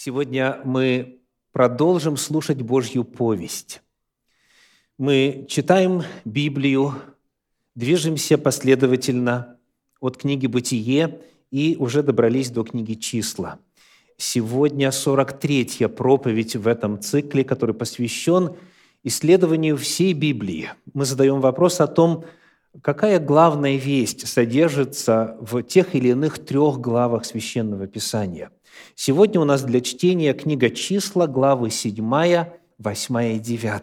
Сегодня мы продолжим слушать Божью повесть. Мы читаем Библию, движемся последовательно от книги «Бытие» и уже добрались до книги «Числа». Сегодня 43-я проповедь в этом цикле, который посвящен исследованию всей Библии. Мы задаем вопрос о том, какая главная весть содержится в тех или иных трех главах Священного Писания – Сегодня у нас для чтения книга «Числа», главы 7, 8 и 9.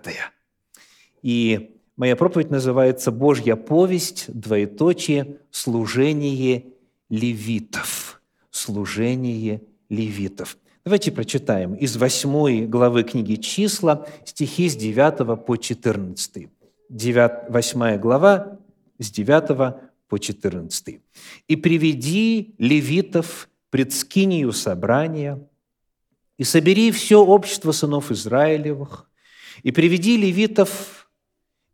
И моя проповедь называется «Божья повесть, двоеточие, служение левитов». Служение левитов. Давайте прочитаем из 8 главы книги «Числа» стихи с 9 по 14. 9, 8 глава с 9 по 14. «И приведи левитов пред скинию собрания, и собери все общество сынов Израилевых, и приведи левитов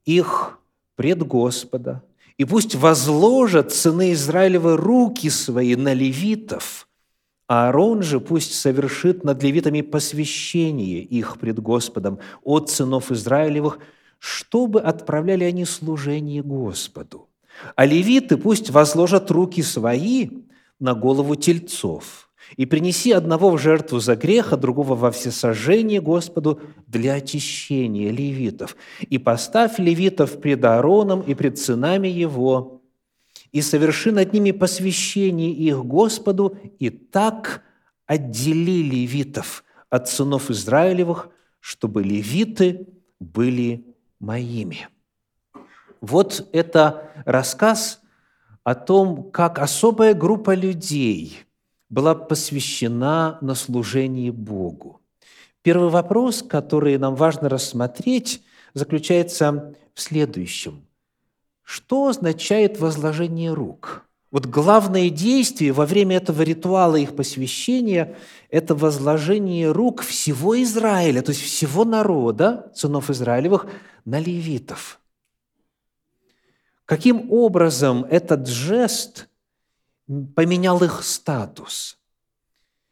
их пред Господа, и пусть возложат сыны Израилевы руки свои на левитов, а Аарон же пусть совершит над левитами посвящение их пред Господом от сынов Израилевых, чтобы отправляли они служение Господу. А левиты пусть возложат руки свои на голову тельцов, и принеси одного в жертву за грех, а другого во всесожжение Господу для очищения левитов. И поставь левитов пред Аароном и пред сынами его, и соверши над ними посвящение их Господу, и так отдели левитов от сынов Израилевых, чтобы левиты были моими». Вот это рассказ о том, как особая группа людей была посвящена на служение Богу. Первый вопрос, который нам важно рассмотреть, заключается в следующем. Что означает возложение рук? Вот главное действие во время этого ритуала их посвящения – это возложение рук всего Израиля, то есть всего народа, сынов Израилевых, на левитов – Каким образом этот жест поменял их статус?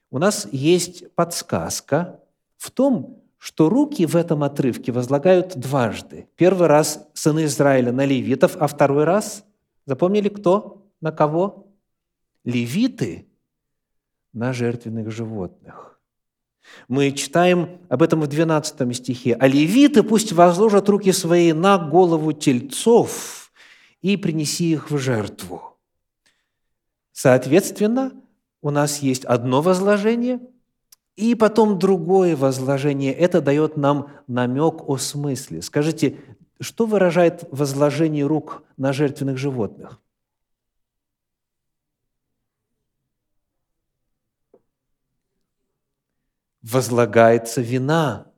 У нас есть подсказка в том, что руки в этом отрывке возлагают дважды. Первый раз сыны Израиля на левитов, а второй раз, запомнили кто? На кого? Левиты на жертвенных животных. Мы читаем об этом в 12 стихе. «А левиты пусть возложат руки свои на голову тельцов, и принеси их в жертву. Соответственно, у нас есть одно возложение и потом другое возложение. Это дает нам намек о смысле. Скажите, что выражает возложение рук на жертвенных животных? Возлагается вина,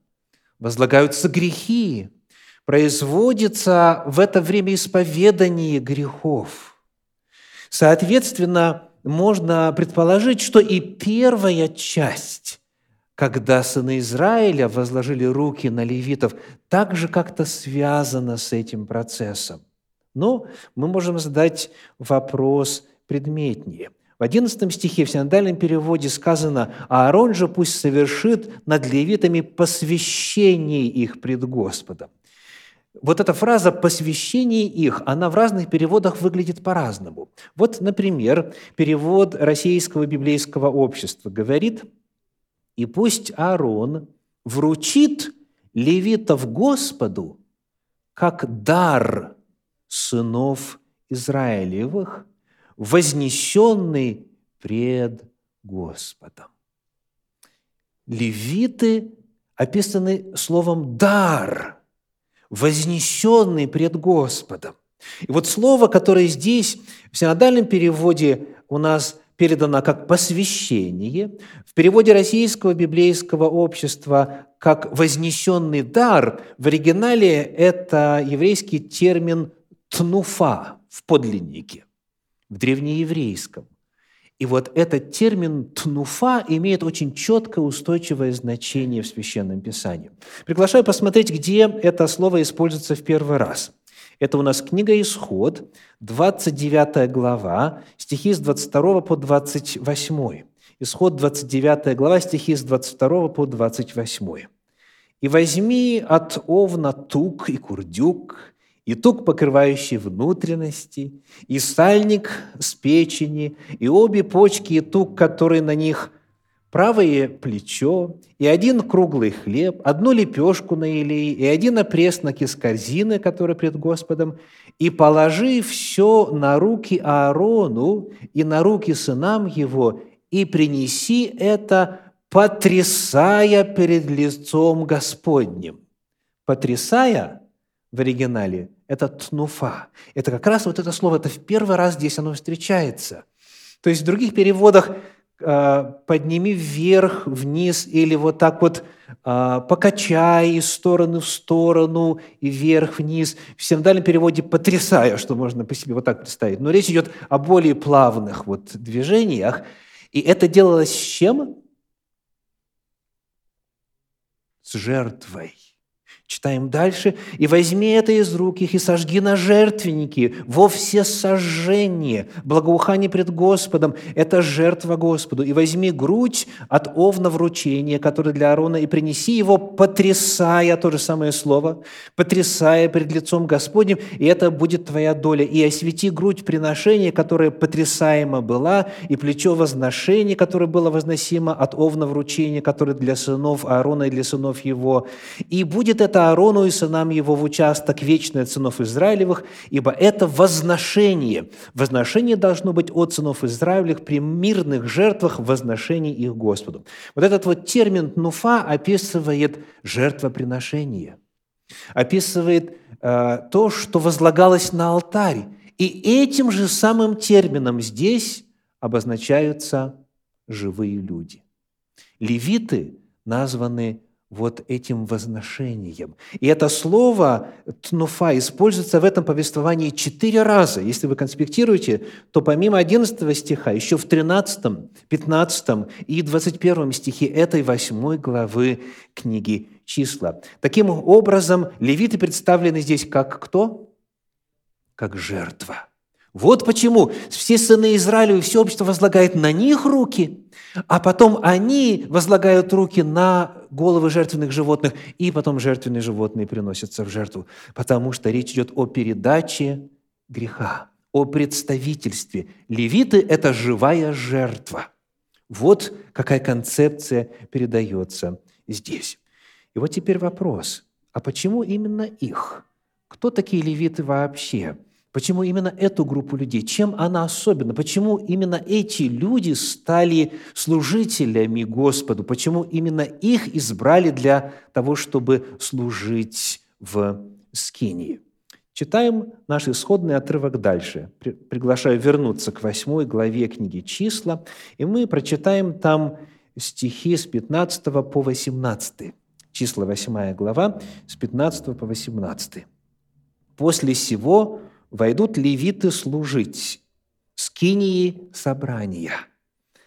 возлагаются грехи, производится в это время исповедание грехов. Соответственно, можно предположить, что и первая часть, когда сыны Израиля возложили руки на левитов, также как-то связана с этим процессом. Но мы можем задать вопрос предметнее. В 11 стихе в синодальном переводе сказано «Аарон же пусть совершит над левитами посвящение их пред Господом». Вот эта фраза «посвящение их», она в разных переводах выглядит по-разному. Вот, например, перевод Российского библейского общества говорит «И пусть Аарон вручит левитов Господу, как дар сынов Израилевых, вознесенный пред Господом». Левиты описаны словом «дар», вознесенный пред Господом. И вот слово, которое здесь в синодальном переводе у нас передано как «посвящение», в переводе Российского библейского общества как «вознесенный дар», в оригинале это еврейский термин «тнуфа» в подлиннике, в древнееврейском. И вот этот термин «тнуфа» имеет очень четкое устойчивое значение в Священном Писании. Приглашаю посмотреть, где это слово используется в первый раз. Это у нас книга «Исход», 29 глава, стихи с 22 по 28. Исход 29 глава, стихи с 22 по 28. «И возьми от овна тук и курдюк, и тук, покрывающий внутренности, и сальник с печени, и обе почки, и тук, который на них – правое плечо, и один круглый хлеб, одну лепешку на елей, и один опреснок из корзины, который пред Господом, и положи все на руки Аарону и на руки сынам его, и принеси это, потрясая перед лицом Господним. Потрясая в оригинале – это тнуфа. Это как раз вот это слово, это в первый раз здесь оно встречается. То есть в других переводах Э, подними вверх, вниз, или вот так вот э, покачай из стороны в сторону и вверх, вниз. В синодальном переводе «потрясая», что можно по себе вот так представить. Но речь идет о более плавных вот движениях. И это делалось с чем? С жертвой. Читаем дальше. «И возьми это из рук их, и сожги на жертвенники во все сожжение, благоухание пред Господом, это жертва Господу. И возьми грудь от овна вручения, который для Аарона, и принеси его, потрясая, то же самое слово, потрясая пред лицом Господним, и это будет твоя доля. И освети грудь приношения, которая потрясаема была, и плечо возношения, которое было возносимо от овна вручения, которое для сынов Аарона и для сынов его. И будет это Аарону и сынам его в участок вечный от сынов Израилевых, ибо это возношение. Возношение должно быть от сынов Израилевых при мирных жертвах возношений их Господу. Вот этот вот термин «нуфа» описывает жертвоприношение, описывает э, то, что возлагалось на алтарь. И этим же самым термином здесь обозначаются живые люди. Левиты названы вот этим возношением. И это слово «тнуфа» используется в этом повествовании четыре раза. Если вы конспектируете, то помимо 11 стиха, еще в 13, 15 и 21 стихе этой 8 главы книги «Числа». Таким образом, левиты представлены здесь как кто? Как жертва – вот почему все сыны Израиля и все общество возлагает на них руки, а потом они возлагают руки на головы жертвенных животных, и потом жертвенные животные приносятся в жертву, потому что речь идет о передаче греха, о представительстве. Левиты – это живая жертва. Вот какая концепция передается здесь. И вот теперь вопрос, а почему именно их? Кто такие левиты вообще? – Почему именно эту группу людей? Чем она особенна? Почему именно эти люди стали служителями Господу? Почему именно их избрали для того, чтобы служить в Скинии? Читаем наш исходный отрывок дальше. Приглашаю вернуться к восьмой главе книги «Числа», и мы прочитаем там стихи с 15 по 18. Числа 8 глава, с 15 по 18. «После сего войдут левиты служить скинии собрания,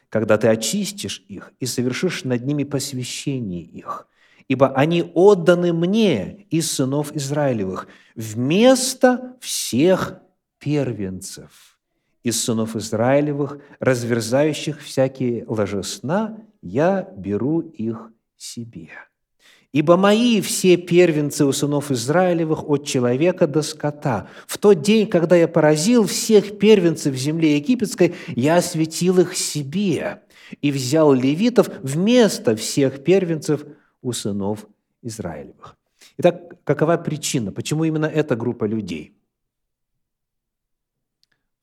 когда ты очистишь их и совершишь над ними посвящение их, ибо они отданы мне из сынов Израилевых вместо всех первенцев из сынов Израилевых, разверзающих всякие ложесна, я беру их себе». Ибо мои все первенцы у сынов Израилевых от человека до скота. В тот день, когда я поразил всех первенцев в земле египетской, я осветил их себе и взял левитов вместо всех первенцев у сынов Израилевых. Итак, какова причина? Почему именно эта группа людей?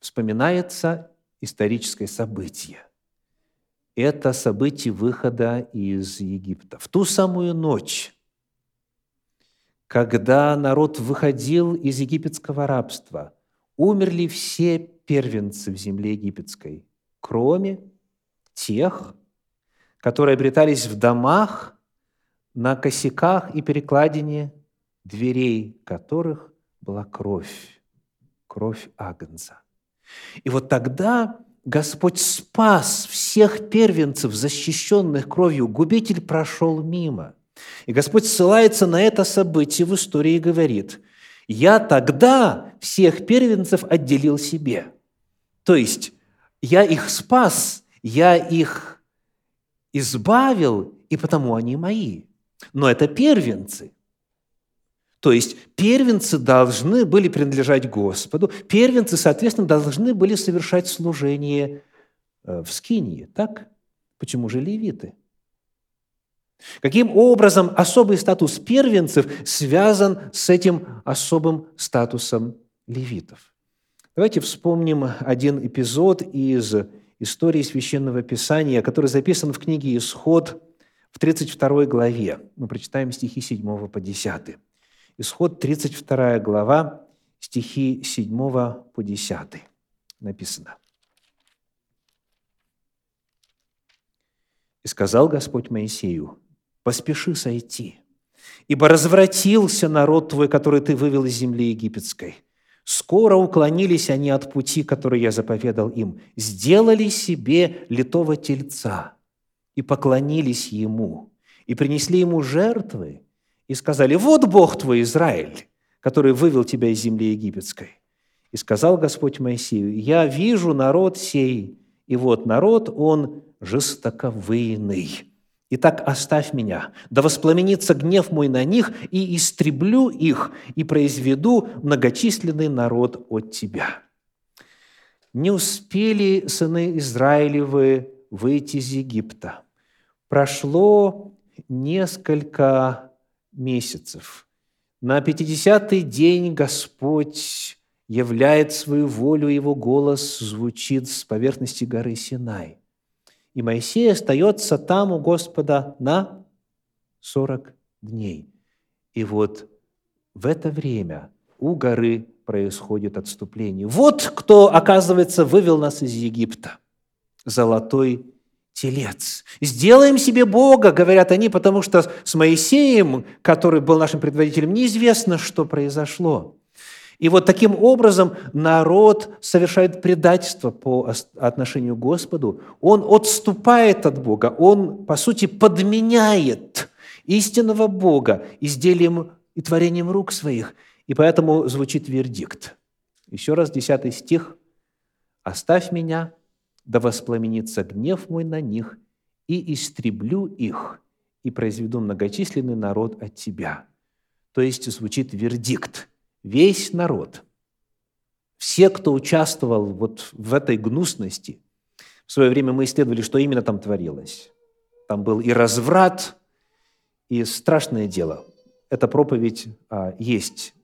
Вспоминается историческое событие – это событие выхода из Египта. В ту самую ночь, когда народ выходил из египетского рабства, умерли все первенцы в земле египетской, кроме тех, которые обретались в домах, на косяках и перекладине дверей которых была кровь, кровь Агнца. И вот тогда Господь спас всех первенцев, защищенных кровью. Губитель прошел мимо. И Господь ссылается на это событие в истории и говорит, «Я тогда всех первенцев отделил себе». То есть, я их спас, я их избавил, и потому они мои. Но это первенцы. То есть первенцы должны были принадлежать Господу, первенцы, соответственно, должны были совершать служение э, в Скинии. Так? Почему же левиты? Каким образом особый статус первенцев связан с этим особым статусом левитов? Давайте вспомним один эпизод из истории Священного Писания, который записан в книге «Исход» в 32 главе. Мы прочитаем стихи 7 по 10. Исход 32 глава, стихи 7 по 10. Написано. «И сказал Господь Моисею, поспеши сойти, ибо развратился народ твой, который ты вывел из земли египетской. Скоро уклонились они от пути, который я заповедал им, сделали себе литого тельца и поклонились ему, и принесли ему жертвы, и сказали, «Вот Бог твой, Израиль, который вывел тебя из земли египетской». И сказал Господь Моисею, «Я вижу народ сей, и вот народ, он жестоковыйный. Итак, оставь меня, да воспламенится гнев мой на них, и истреблю их, и произведу многочисленный народ от тебя». Не успели сыны Израилевы выйти из Египта. Прошло несколько месяцев. На 50-й день Господь являет свою волю, его голос звучит с поверхности горы Синай. И Моисей остается там у Господа на 40 дней. И вот в это время у горы происходит отступление. Вот кто, оказывается, вывел нас из Египта. Золотой телец. «Сделаем себе Бога», говорят они, потому что с Моисеем, который был нашим предводителем, неизвестно, что произошло. И вот таким образом народ совершает предательство по отношению к Господу. Он отступает от Бога, он, по сути, подменяет истинного Бога изделием и творением рук своих. И поэтому звучит вердикт. Еще раз, 10 стих. «Оставь меня, да воспламенится гнев мой на них, и истреблю их, и произведу многочисленный народ от тебя». То есть звучит вердикт. Весь народ, все, кто участвовал вот в этой гнусности, в свое время мы исследовали, что именно там творилось. Там был и разврат, и страшное дело. Эта проповедь а, есть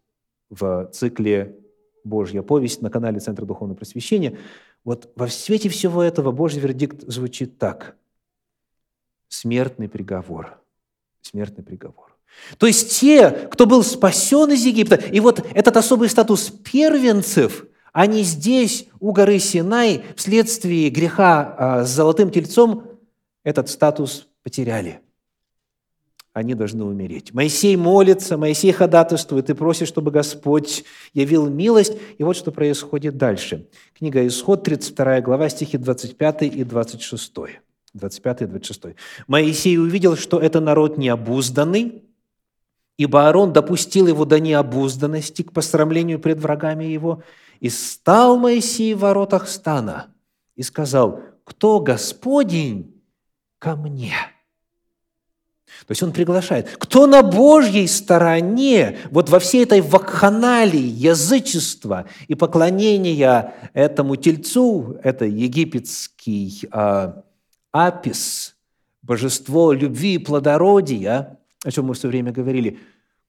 в цикле «Божья повесть» на канале Центра Духовного Просвещения – вот во свете всего этого Божий вердикт звучит так. Смертный приговор. Смертный приговор. То есть те, кто был спасен из Египта, и вот этот особый статус первенцев, они здесь, у горы Синай, вследствие греха а, с золотым тельцом, этот статус потеряли – они должны умереть. Моисей молится, Моисей ходатайствует и просит, чтобы Господь явил милость. И вот что происходит дальше. Книга Исход, 32 глава, стихи 25 и 26. 25 и 26. «Моисей увидел, что это народ необузданный, ибо Аарон допустил его до необузданности к посрамлению пред врагами его, и стал Моисей в воротах стана и сказал, «Кто Господень ко мне?» То есть он приглашает. Кто на Божьей стороне, вот во всей этой вакханалии язычества и поклонения этому тельцу, это египетский э, апис, божество любви и плодородия, о чем мы все время говорили,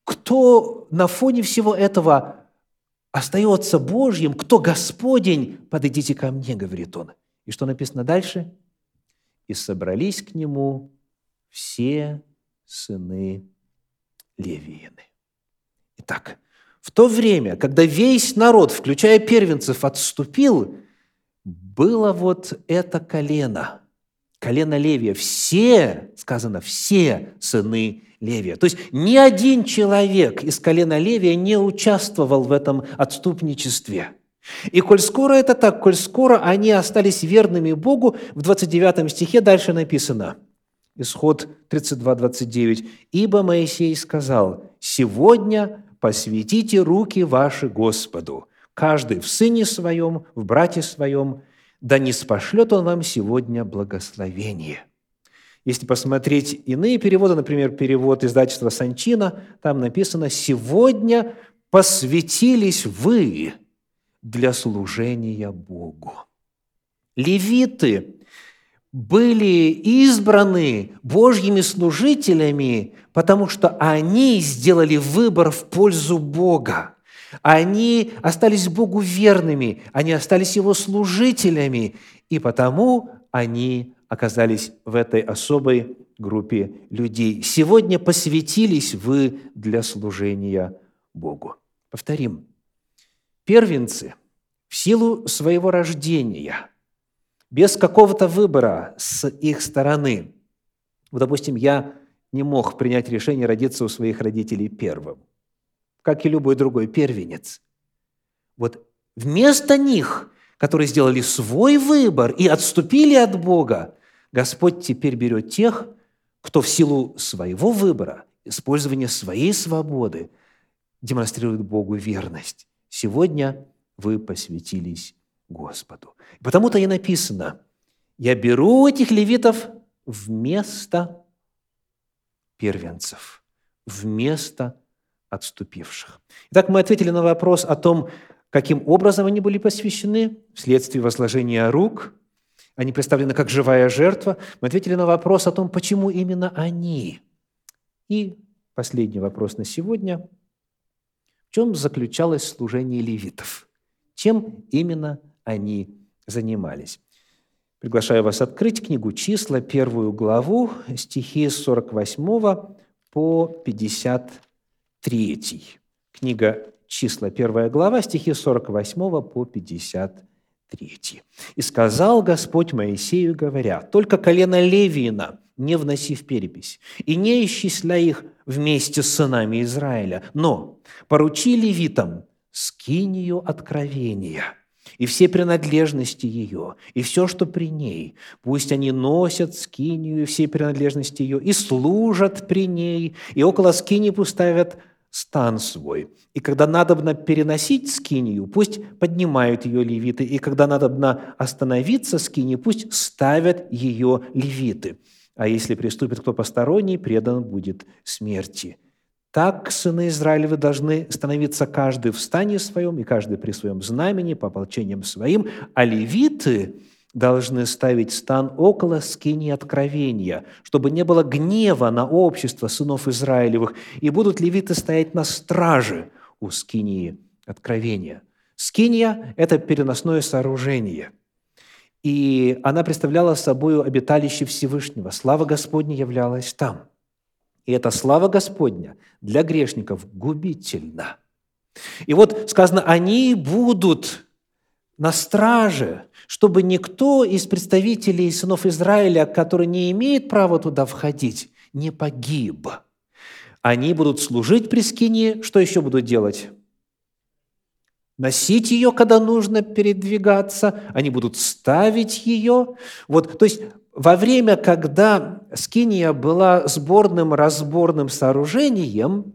кто на фоне всего этого остается Божьим, кто Господень, подойдите ко мне, говорит он. И что написано дальше? И собрались к нему все сыны Левиины. Итак, в то время, когда весь народ, включая первенцев, отступил, было вот это колено, колено Левия. Все, сказано, все сыны Левия. То есть ни один человек из колена Левия не участвовал в этом отступничестве. И коль скоро это так, коль скоро они остались верными Богу, в 29 стихе дальше написано – Исход 32, 29. «Ибо Моисей сказал, «Сегодня посвятите руки ваши Господу, каждый в сыне своем, в брате своем, да не спошлет он вам сегодня благословение». Если посмотреть иные переводы, например, перевод издательства Санчина, там написано «Сегодня посвятились вы для служения Богу». Левиты были избраны Божьими служителями, потому что они сделали выбор в пользу Бога. Они остались Богу верными, они остались Его служителями, и потому они оказались в этой особой группе людей. Сегодня посвятились вы для служения Богу. Повторим. Первенцы в силу своего рождения, без какого-то выбора с их стороны. Вот, допустим, я не мог принять решение родиться у своих родителей первым, как и любой другой первенец. Вот вместо них, которые сделали свой выбор и отступили от Бога, Господь теперь берет тех, кто в силу своего выбора, использования своей свободы демонстрирует Богу верность. Сегодня вы посвятились Господу. Потому-то и написано, я беру этих левитов вместо первенцев, вместо отступивших. Итак, мы ответили на вопрос о том, каким образом они были посвящены вследствие возложения рук – они представлены как живая жертва. Мы ответили на вопрос о том, почему именно они. И последний вопрос на сегодня. В чем заключалось служение левитов? Чем именно они занимались? Приглашаю вас открыть книгу «Числа», первую главу, стихи с 48 по 53. Книга «Числа», первая глава, стихи с 48 по 53. 3. «И сказал Господь Моисею, говоря, «Только колено Левиина не вноси в перепись, и не исчисляй их вместе с сынами Израиля, но поручи левитам скинию откровения» и все принадлежности ее, и все, что при ней. Пусть они носят скинию и все принадлежности ее, и служат при ней, и около скинии поставят стан свой. И когда надобно переносить скинию, пусть поднимают ее левиты, и когда надобно остановиться скинии, пусть ставят ее левиты. А если приступит кто посторонний, предан будет смерти. Так, сыны Израилевы, должны становиться каждый в стане своем и каждый при своем знамени, по ополчениям своим, а левиты – должны ставить стан около скини откровения, чтобы не было гнева на общество сынов Израилевых, и будут левиты стоять на страже у скинии откровения. Скиния – это переносное сооружение, и она представляла собой обиталище Всевышнего. Слава Господня являлась там. И эта слава Господня для грешников губительна. И вот сказано, они будут на страже, чтобы никто из представителей сынов Израиля, который не имеет права туда входить, не погиб. Они будут служить при скине, что еще будут делать? Носить ее, когда нужно передвигаться, они будут ставить ее. Вот, то есть во время, когда скиния была сборным, разборным сооружением,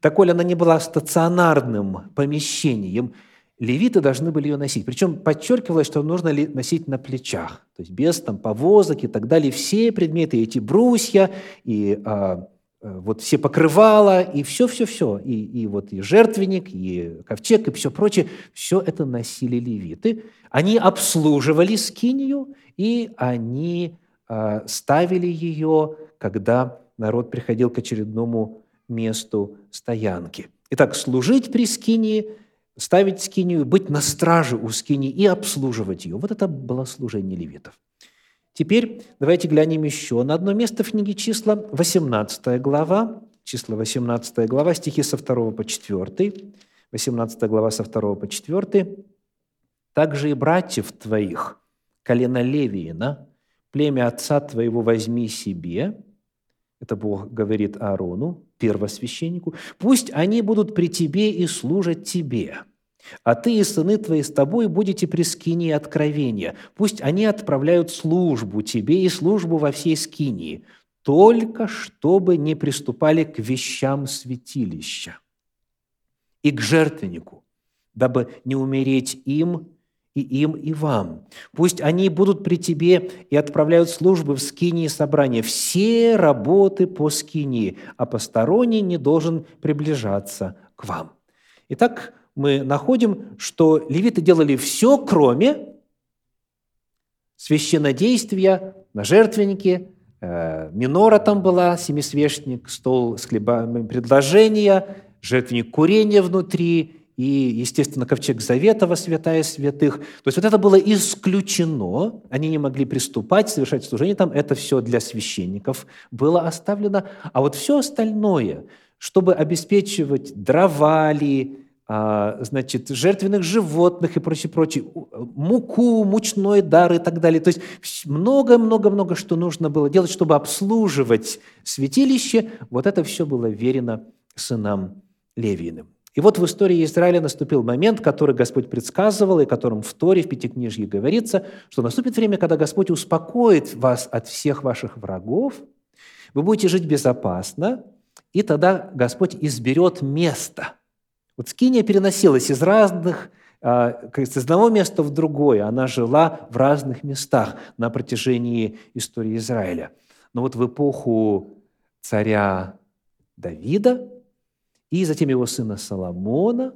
так она не была стационарным помещением – левиты должны были ее носить. Причем подчеркивалось, что нужно носить на плечах, то есть без там, повозок и так далее. Все предметы, эти брусья, и а, а вот все покрывала, и все-все-все, и, и вот и жертвенник, и ковчег, и все прочее, все это носили левиты. Они обслуживали скинию, и они ставили ее, когда народ приходил к очередному месту стоянки. Итак, служить при скинии – ставить скинию, быть на страже у скинии и обслуживать ее. Вот это было служение левитов. Теперь давайте глянем еще на одно место в книге числа, 18 глава, числа 18 глава, стихи со 2 по 4, 18 глава со 2 по 4. «Также и братьев твоих, колено Левиина, племя отца твоего возьми себе, это Бог говорит Аарону, первосвященнику, пусть они будут при тебе и служат тебе, а ты и сыны твои с тобой будете при скинии откровения. Пусть они отправляют службу тебе и службу во всей скинии, только чтобы не приступали к вещам святилища и к жертвеннику, дабы не умереть им и им, и вам. Пусть они будут при тебе и отправляют службы в скинии собрания, все работы по скинии, а посторонний не должен приближаться к вам». Итак, мы находим, что левиты делали все, кроме священнодействия на жертвеннике, э, минора там была, семисвечник, стол с хлебами предложения, жертвенник курения внутри и, естественно, ковчег Завета во святая святых. То есть вот это было исключено, они не могли приступать, совершать служение там, это все для священников было оставлено. А вот все остальное, чтобы обеспечивать дровали, а, значит, жертвенных животных и прочее, прочее, муку, мучной дар и так далее. То есть много-много-много, что нужно было делать, чтобы обслуживать святилище. Вот это все было верено сынам Левиным. И вот в истории Израиля наступил момент, который Господь предсказывал, и которым в Торе, в Пятикнижье говорится, что наступит время, когда Господь успокоит вас от всех ваших врагов, вы будете жить безопасно, и тогда Господь изберет место – вот Скиния переносилась из разных, а, из одного места в другое. Она жила в разных местах на протяжении истории Израиля. Но вот в эпоху царя Давида и затем его сына Соломона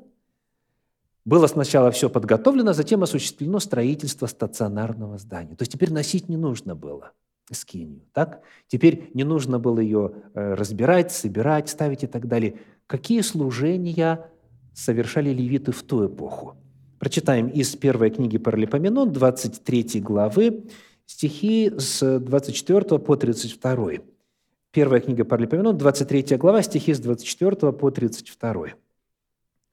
было сначала все подготовлено, затем осуществлено строительство стационарного здания. То есть теперь носить не нужно было скинию. Так? Теперь не нужно было ее э, разбирать, собирать, ставить и так далее. Какие служения совершали левиты в ту эпоху. Прочитаем из первой книги Паралипоменон, 23 главы, стихи с 24 по 32. Первая книга Паралипоменон, 23 глава, стихи с 24 по 32.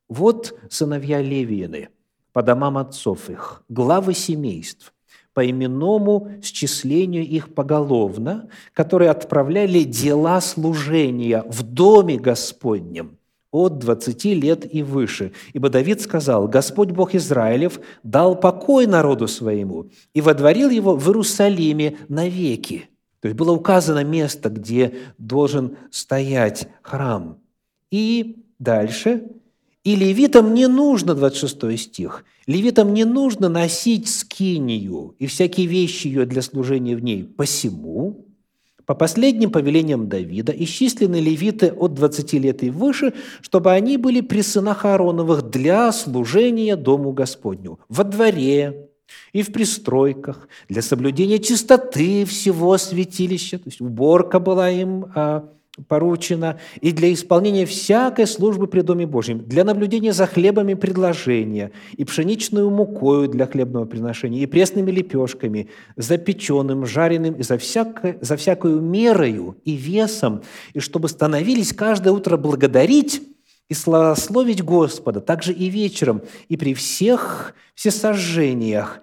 «Вот сыновья Левиины по домам отцов их, главы семейств, по именному счислению их поголовно, которые отправляли дела служения в доме Господнем – от 20 лет и выше. Ибо Давид сказал, «Господь Бог Израилев дал покой народу своему и водворил его в Иерусалиме навеки». То есть было указано место, где должен стоять храм. И дальше, и левитам не нужно, 26 стих, левитам не нужно носить скинию и всякие вещи ее для служения в ней. Посему по последним повелениям Давида исчислены левиты от 20 лет и выше, чтобы они были при сынах Аароновых для служения Дому Господню во дворе и в пристройках, для соблюдения чистоты всего святилища, то есть уборка была им а, поручено, и для исполнения всякой службы при Доме Божьем, для наблюдения за хлебами предложения, и пшеничную мукою для хлебного приношения, и пресными лепешками, запеченным, жареным, и за, всякой, за всякую мерою и весом, и чтобы становились каждое утро благодарить и славословить Господа, также и вечером, и при всех всесожжениях,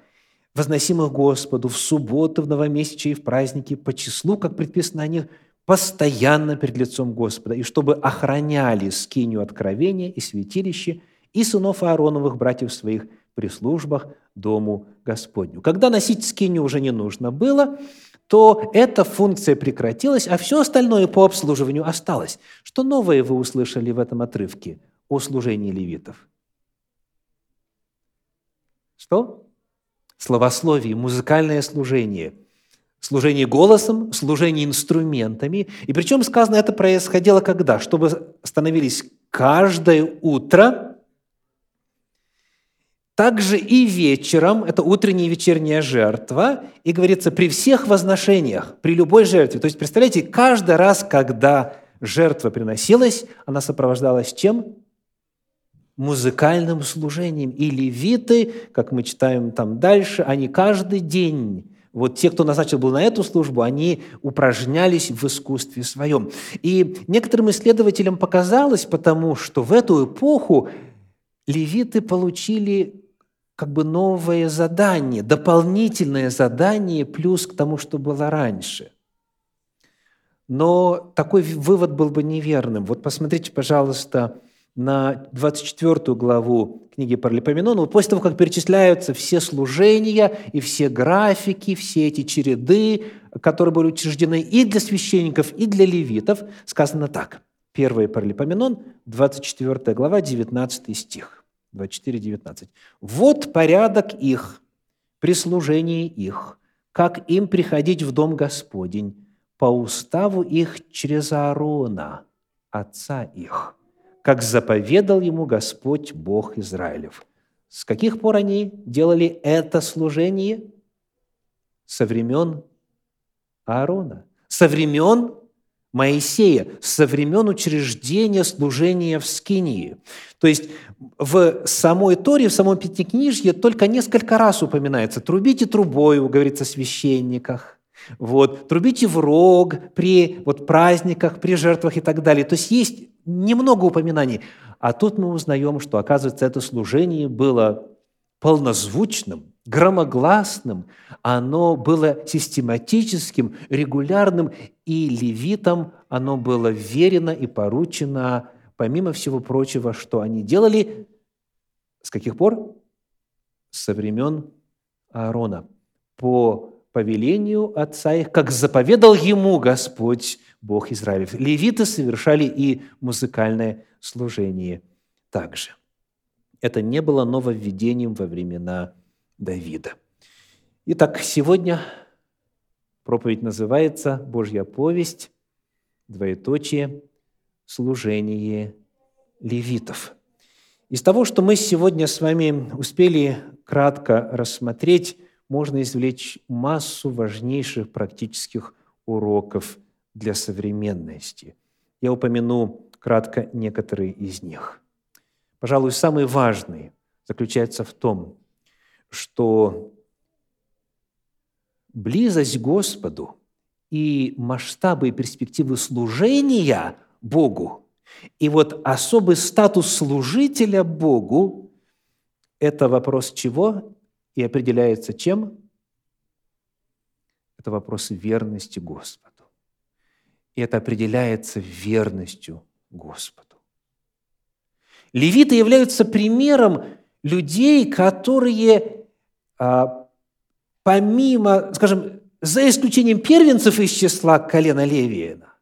возносимых Господу в субботы, в новомесячие и в праздники по числу, как предписано о них – постоянно перед лицом Господа, и чтобы охраняли скинию откровения и святилище, и сынов Аароновых, братьев своих, при службах Дому Господню. Когда носить скинию уже не нужно было, то эта функция прекратилась, а все остальное по обслуживанию осталось. Что новое вы услышали в этом отрывке о служении левитов? Что? Словословие, музыкальное служение – служение голосом, служение инструментами. И причем сказано, это происходило когда? Чтобы становились каждое утро, также и вечером, это утренняя и вечерняя жертва, и говорится, при всех возношениях, при любой жертве. То есть, представляете, каждый раз, когда жертва приносилась, она сопровождалась чем? Музыкальным служением. И левиты, как мы читаем там дальше, они каждый день вот те, кто назначен был на эту службу, они упражнялись в искусстве своем. И некоторым исследователям показалось, потому что в эту эпоху левиты получили как бы новое задание, дополнительное задание плюс к тому, что было раньше. Но такой вывод был бы неверным. Вот посмотрите, пожалуйста, на 24 главу книги Паралипоменона, вот после того, как перечисляются все служения и все графики, все эти череды, которые были учреждены и для священников, и для левитов, сказано так. 1 Паралипоменон, 24 глава, 19 стих. 24, 19. «Вот порядок их, прислужение их, как им приходить в дом Господень, по уставу их через Аарона, отца их, как заповедал ему Господь Бог Израилев». С каких пор они делали это служение? Со времен Аарона, со времен Моисея, со времен учреждения служения в Скинии. То есть в самой Торе, в самом Пятикнижье только несколько раз упоминается «трубите трубою», говорится о священниках, вот, «трубите в рог при вот, праздниках, при жертвах и так далее». То есть есть немного упоминаний. А тут мы узнаем, что, оказывается, это служение было полнозвучным, громогласным, оно было систематическим, регулярным, и левитам оно было верено и поручено, помимо всего прочего, что они делали с каких пор? Со времен Аарона. По повелению отца их, как заповедал ему Господь, Бог Израилев. Левиты совершали и музыкальное служение также. Это не было нововведением во времена Давида. Итак, сегодня проповедь называется «Божья повесть», двоеточие, служение левитов. Из того, что мы сегодня с вами успели кратко рассмотреть, можно извлечь массу важнейших практических уроков для современности. Я упомяну кратко некоторые из них. Пожалуй, самый важный заключается в том, что близость к Господу и масштабы и перспективы служения Богу, и вот особый статус служителя Богу – это вопрос чего и определяется чем? Это вопрос верности Господу. И это определяется верностью Господу. Левиты являются примером людей, которые помимо, скажем, за исключением первенцев из числа колена Левиина,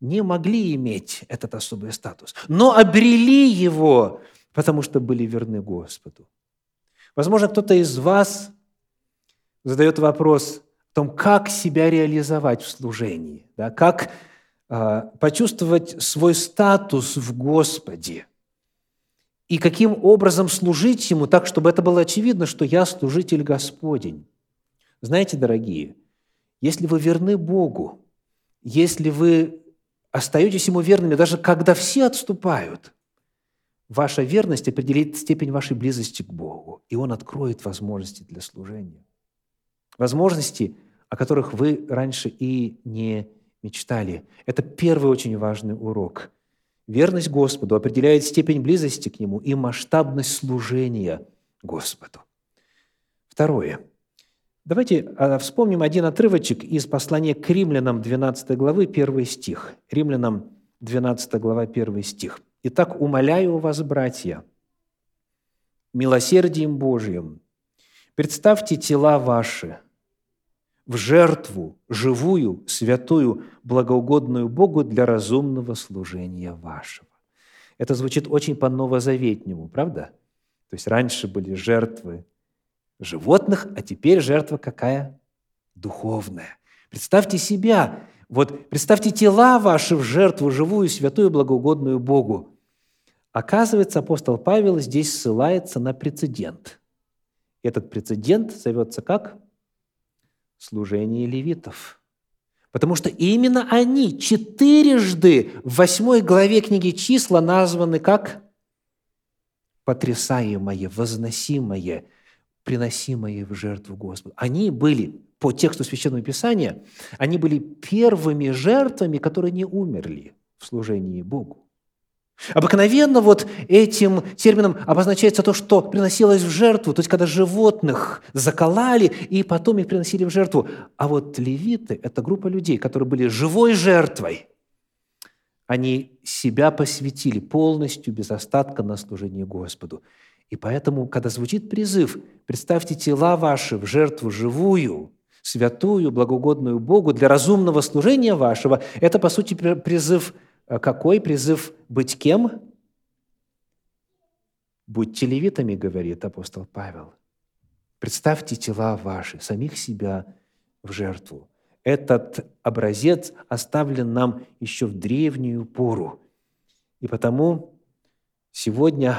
не могли иметь этот особый статус, но обрели его, потому что были верны Господу. Возможно, кто-то из вас задает вопрос о том, как себя реализовать в служении, да, как э, почувствовать свой статус в Господе – и каким образом служить Ему так, чтобы это было очевидно, что я служитель Господень. Знаете, дорогие, если вы верны Богу, если вы остаетесь Ему верными, даже когда все отступают, ваша верность определит степень вашей близости к Богу, и Он откроет возможности для служения. Возможности, о которых вы раньше и не мечтали. Это первый очень важный урок – Верность Господу определяет степень близости к Нему и масштабность служения Господу. Второе. Давайте а, вспомним один отрывочек из послания к римлянам 12 главы, 1 стих. Римлянам 12 глава, 1 стих. «Итак, умоляю вас, братья, милосердием Божьим, представьте тела ваши – в жертву живую, святую, благоугодную Богу для разумного служения вашего. Это звучит очень по-новозаветнему, правда? То есть раньше были жертвы животных, а теперь жертва какая? Духовная. Представьте себя, вот представьте тела ваши в жертву живую, святую, благоугодную Богу. Оказывается, апостол Павел здесь ссылается на прецедент. Этот прецедент зовется как? Служение левитов. Потому что именно они четырежды в восьмой главе книги числа названы как потрясаемое, возносимое, приносимое в жертву Господу. Они были, по тексту Священного Писания, они были первыми жертвами, которые не умерли в служении Богу. Обыкновенно вот этим термином обозначается то, что приносилось в жертву, то есть когда животных заколали и потом их приносили в жертву. А вот левиты – это группа людей, которые были живой жертвой. Они себя посвятили полностью, без остатка на служение Господу. И поэтому, когда звучит призыв, представьте тела ваши в жертву живую, святую, благоугодную Богу для разумного служения вашего, это, по сути, призыв – какой призыв быть кем? Будьте левитами, говорит апостол Павел. Представьте тела ваши, самих себя в жертву. Этот образец оставлен нам еще в древнюю пору. И потому сегодня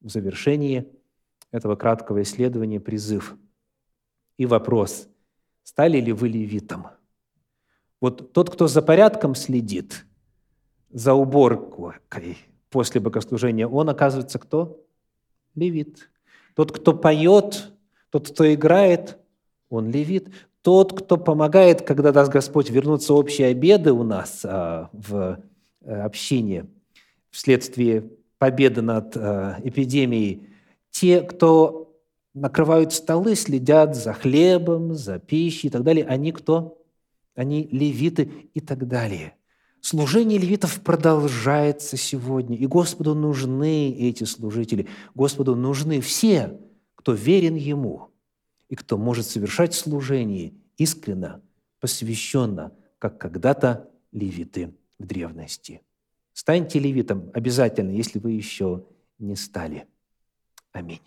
в завершении этого краткого исследования призыв и вопрос, стали ли вы левитом? Вот тот, кто за порядком следит, за уборкой после богослужения, он оказывается кто? Левит. Тот, кто поет, тот, кто играет, он левит. Тот, кто помогает, когда даст Господь вернуться общие обеды у нас а, в а, общине вследствие победы над а, эпидемией, те, кто накрывают столы, следят за хлебом, за пищей и так далее, они кто? Они левиты и так далее. Служение левитов продолжается сегодня, и Господу нужны эти служители. Господу нужны все, кто верен Ему и кто может совершать служение искренно, посвященно, как когда-то левиты в древности. Станьте левитом обязательно, если вы еще не стали. Аминь.